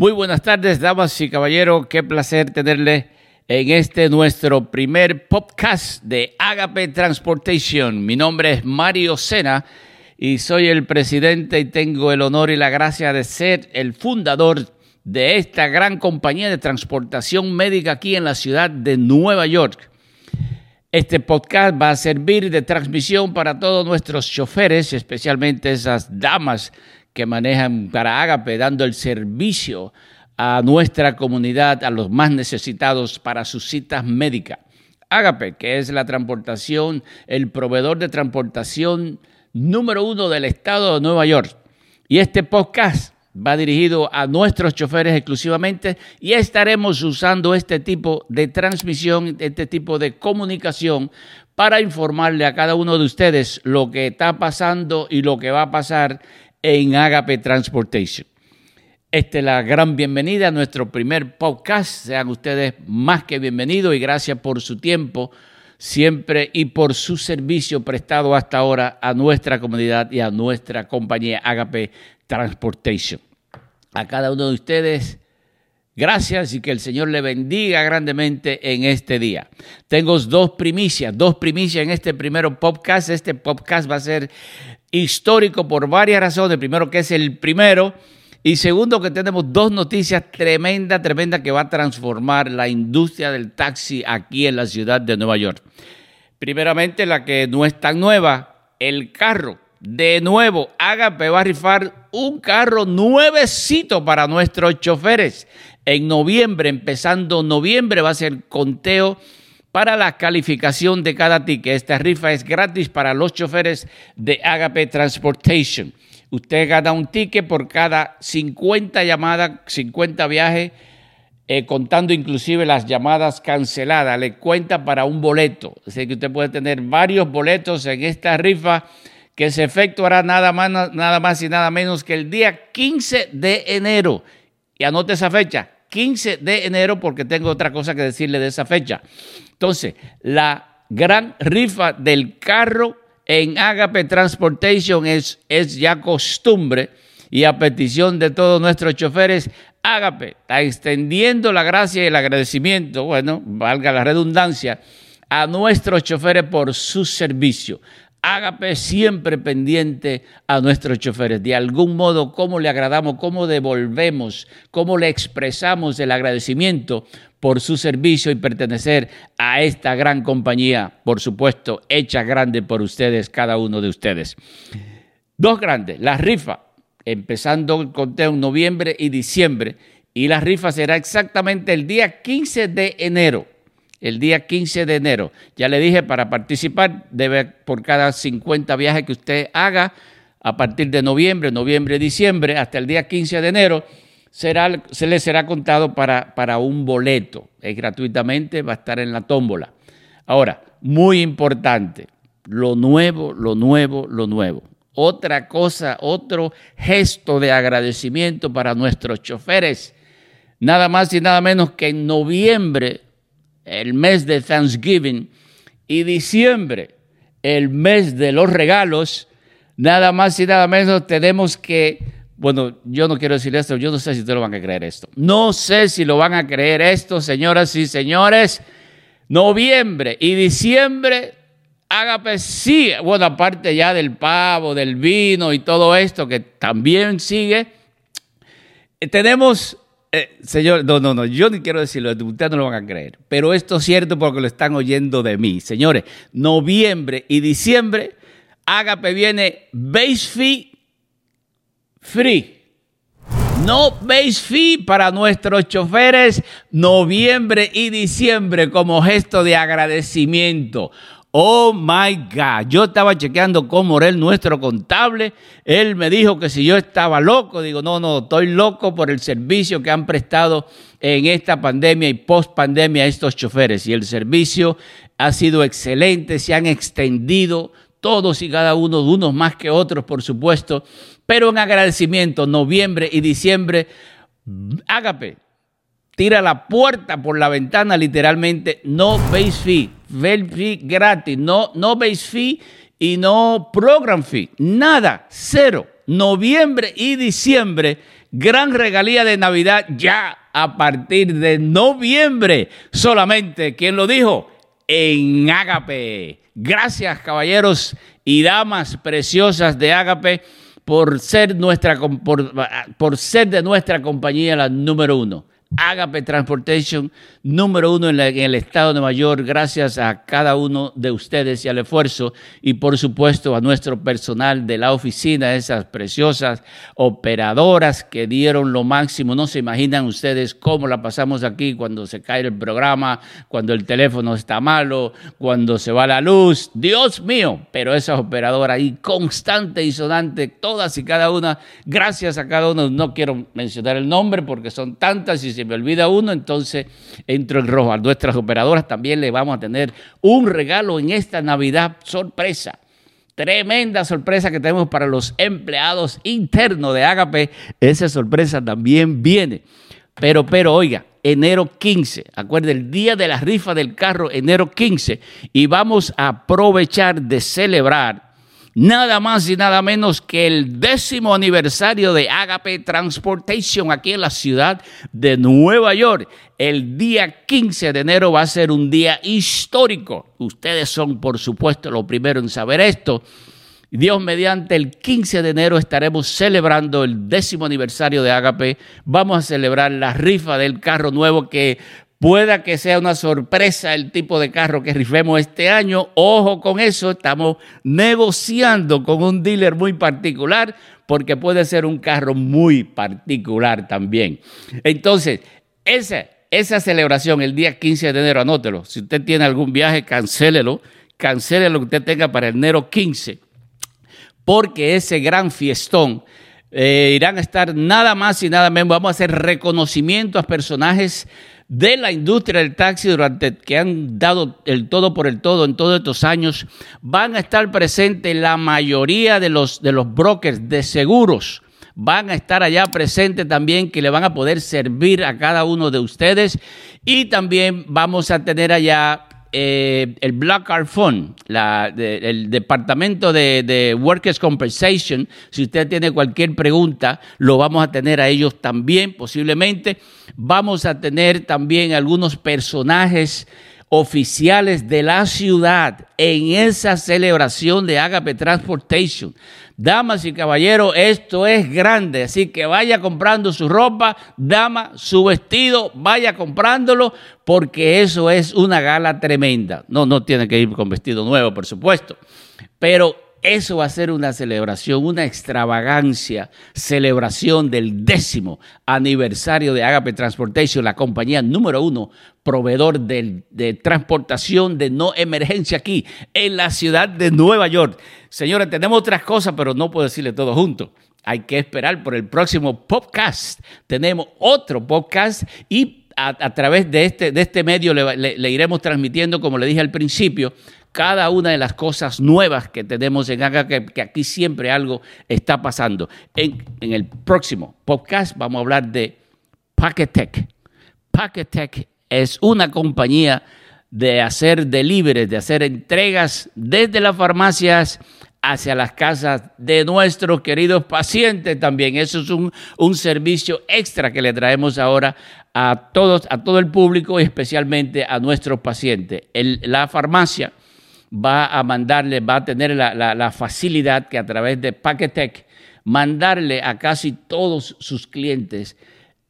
Muy buenas tardes, damas y caballeros. Qué placer tenerle en este nuestro primer podcast de Agape Transportation. Mi nombre es Mario Sena y soy el presidente y tengo el honor y la gracia de ser el fundador de esta gran compañía de transportación médica aquí en la ciudad de Nueva York. Este podcast va a servir de transmisión para todos nuestros choferes, especialmente esas damas que manejan para Agape, dando el servicio a nuestra comunidad, a los más necesitados para sus citas médicas. Agape, que es la transportación, el proveedor de transportación número uno del estado de Nueva York. Y este podcast va dirigido a nuestros choferes exclusivamente y estaremos usando este tipo de transmisión, este tipo de comunicación para informarle a cada uno de ustedes lo que está pasando y lo que va a pasar en Agape Transportation. Esta es la gran bienvenida a nuestro primer podcast. Sean ustedes más que bienvenidos y gracias por su tiempo siempre y por su servicio prestado hasta ahora a nuestra comunidad y a nuestra compañía Agape Transportation. A cada uno de ustedes, gracias y que el Señor le bendiga grandemente en este día. Tengo dos primicias, dos primicias en este primer podcast. Este podcast va a ser histórico por varias razones. Primero que es el primero y segundo que tenemos dos noticias tremendas, tremendas que va a transformar la industria del taxi aquí en la ciudad de Nueva York. Primeramente la que no es tan nueva, el carro. De nuevo, Agape va a rifar un carro nuevecito para nuestros choferes. En noviembre, empezando noviembre, va a ser conteo para la calificación de cada ticket. Esta rifa es gratis para los choferes de Agape Transportation. Usted gana un ticket por cada 50 llamadas, 50 viajes, eh, contando inclusive las llamadas canceladas. Le cuenta para un boleto. Así que usted puede tener varios boletos en esta rifa que se efectuará nada más, nada más y nada menos que el día 15 de enero. Y anote esa fecha, 15 de enero, porque tengo otra cosa que decirle de esa fecha. Entonces, la gran rifa del carro en Agape Transportation es, es ya costumbre y a petición de todos nuestros choferes, Agape está extendiendo la gracia y el agradecimiento, bueno, valga la redundancia, a nuestros choferes por su servicio. Ágape siempre pendiente a nuestros choferes. De algún modo, cómo le agradamos, cómo devolvemos, cómo le expresamos el agradecimiento por su servicio y pertenecer a esta gran compañía, por supuesto, hecha grande por ustedes, cada uno de ustedes. Dos grandes, la rifa, empezando el conteo en noviembre y diciembre, y la rifa será exactamente el día 15 de enero el día 15 de enero. Ya le dije, para participar debe por cada 50 viajes que usted haga a partir de noviembre, noviembre, diciembre, hasta el día 15 de enero, será, se le será contado para, para un boleto. Es gratuitamente, va a estar en la tómbola. Ahora, muy importante, lo nuevo, lo nuevo, lo nuevo. Otra cosa, otro gesto de agradecimiento para nuestros choferes. Nada más y nada menos que en noviembre el mes de Thanksgiving, y diciembre, el mes de los regalos, nada más y nada menos tenemos que, bueno, yo no quiero decir esto, yo no sé si ustedes lo van a creer esto. No sé si lo van a creer esto, señoras y señores. Noviembre y diciembre, Ágape sí, bueno, aparte ya del pavo, del vino y todo esto que también sigue, tenemos eh, señor, no, no, no, yo ni quiero decirlo, ustedes no lo van a creer, pero esto es cierto porque lo están oyendo de mí. Señores, noviembre y diciembre, Agape viene base fee free. No base fee para nuestros choferes noviembre y diciembre como gesto de agradecimiento. Oh my God. Yo estaba chequeando con Morel, nuestro contable. Él me dijo que si yo estaba loco, digo, no, no, estoy loco por el servicio que han prestado en esta pandemia y post pandemia a estos choferes. Y el servicio ha sido excelente, se han extendido todos y cada uno, unos más que otros, por supuesto. Pero en agradecimiento, noviembre y diciembre, Ágape tira la puerta por la ventana literalmente, no base fee, base fee gratis, no, no base fee y no program fee, nada, cero, noviembre y diciembre, gran regalía de Navidad ya a partir de noviembre. Solamente, ¿quién lo dijo? En Ágape. Gracias, caballeros y damas preciosas de Ágape, por ser, nuestra, por, por ser de nuestra compañía la número uno. Agape Transportation, número uno en, el estado de Nueva York, gracias a cada uno de ustedes y al esfuerzo y por supuesto a nuestro personal de la oficina, esas preciosas operadoras que dieron lo máximo. No se imaginan ustedes cómo la pasamos aquí cuando se cae el programa, cuando el teléfono está malo, cuando se va la luz. Dios mío, pero esas operadoras ahí constante y sonante, todas y cada una, gracias a cada uno. No quiero mencionar el nombre porque son tantas y me olvida uno, entonces entro en rojo. A nuestras operadoras también le vamos a tener un regalo en esta Navidad sorpresa. Tremenda sorpresa que tenemos para los empleados internos de Agape. Esa sorpresa también viene. Pero, pero, oiga, enero 15, acuerde, el día de la rifa del carro, enero 15, y vamos a aprovechar de celebrar nada más y nada menos que el décimo aniversario de Agape Transportation aquí en la ciudad de Nueva York. El día 15 de enero va a ser un día histórico. Ustedes son, por supuesto, los primeros en saber esto. Dios mediante el 15 de enero estaremos celebrando el décimo aniversario de Agape. Vamos a celebrar la rifa del carro nuevo que Pueda que sea una sorpresa el tipo de carro que rifemos este año. Ojo con eso, estamos negociando con un dealer muy particular porque puede ser un carro muy particular también. Entonces, esa, esa celebración el día 15 de enero, anótelo. Si usted tiene algún viaje, cancélelo. Cancele lo que usted tenga para el enero 15. Porque ese gran fiestón eh, irán a estar nada más y nada menos. Vamos a hacer reconocimiento a personajes de la industria del taxi durante que han dado el todo por el todo en todos estos años, van a estar presentes la mayoría de los, de los brokers de seguros. Van a estar allá presentes también que le van a poder servir a cada uno de ustedes. Y también vamos a tener allá eh, el Black Card Fund, el Departamento de, Workers' Compensation, si usted tiene cualquier pregunta, lo vamos a tener a ellos también, posiblemente. Vamos a tener también algunos personajes oficiales de la ciudad en esa celebración de Agape Transportation. Damas y caballeros, esto es grande, así que vaya comprando su ropa, dama, su vestido, vaya comprándolo, porque eso es una gala tremenda. No, no tiene que ir con vestido nuevo, por supuesto, pero eso va a ser una celebración, una extravagancia, celebración del décimo aniversario de Agape Transportation, la compañía número uno, proveedor de, de, transportación de no emergencia aquí en la ciudad de Nueva York. Señores, tenemos otras cosas, pero no puedo decirle todo junto. Hay que esperar por el próximo podcast. Tenemos otro podcast y a, través de este, de este medio le iremos transmitiendo, como le dije al principio, cada una de las cosas nuevas que tenemos en acá, que, aquí siempre algo está pasando. En, el próximo podcast vamos a hablar de Packetech. Packetech es una compañía de hacer deliveries, de hacer entregas desde las farmacias hacia las casas de nuestros queridos pacientes también. Eso es un, servicio extra que le traemos ahora a todos, a todo el público y especialmente a nuestros pacientes. la farmacia va a mandarle, va a tener la, facilidad que a través de Paquetech mandarle a casi todos sus clientes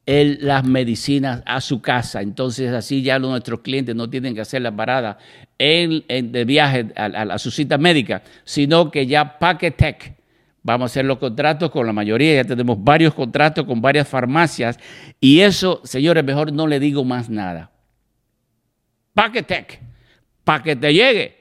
las medicinas a su casa. Entonces así ya nuestros clientes no tienen que hacer la parada en, de viaje a, su cita médica, sino que ya Paquetech Vamos a hacer los contratos con la mayoría, ya tenemos varios contratos con varias farmacias y eso, señores, mejor no le digo más nada. Paquetech, para que te llegue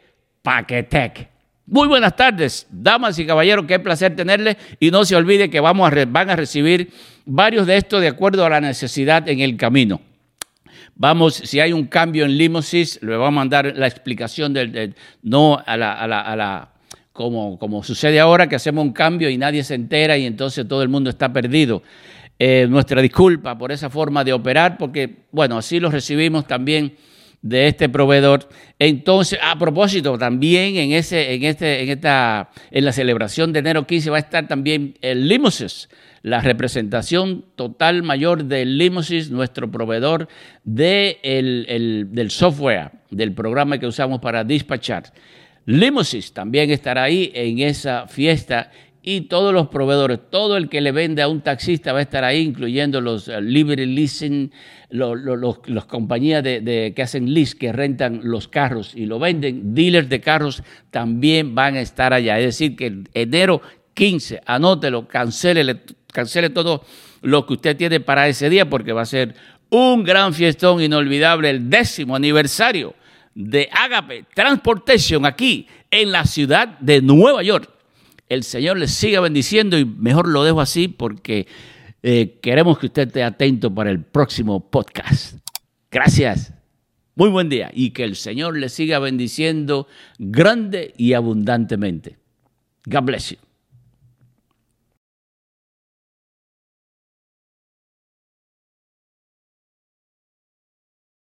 Paquetec. Muy buenas tardes, damas y caballeros, qué placer tenerles y no se olvide que vamos a van a recibir varios de estos de acuerdo a la necesidad en el camino. Vamos, si hay un cambio en Limosis, le vamos a mandar la explicación del, no a la, a la, a la como, como, sucede ahora, que hacemos un cambio y nadie se entera y entonces todo el mundo está perdido. Eh, nuestra disculpa por esa forma de operar, porque, bueno, así lo recibimos también de este proveedor. Entonces, a propósito, también en ese, en este, en esta, en la celebración de enero 15 va a estar también el Limousys, la representación total mayor de Limousys, nuestro proveedor de del software, del programa que usamos para despachar. Limousys también estará ahí en esa fiesta y todos los proveedores, todo el que le vende a un taxista va a estar ahí, incluyendo los uh, Liberty Leasing, los, compañías que hacen lease, que rentan los carros y lo venden, dealers de carros también van a estar allá. Es decir, que enero 15, anótelo, cancele, cancele todo lo que usted tiene para ese día, porque va a ser un gran fiestón inolvidable, el décimo aniversario de Agape Transportation aquí en la ciudad de Nueva York el Señor les siga bendiciendo y mejor lo dejo así porque eh, queremos que usted esté atento para el próximo podcast. Gracias. Muy buen día y que el Señor le siga bendiciendo grande y abundantemente. God bless you.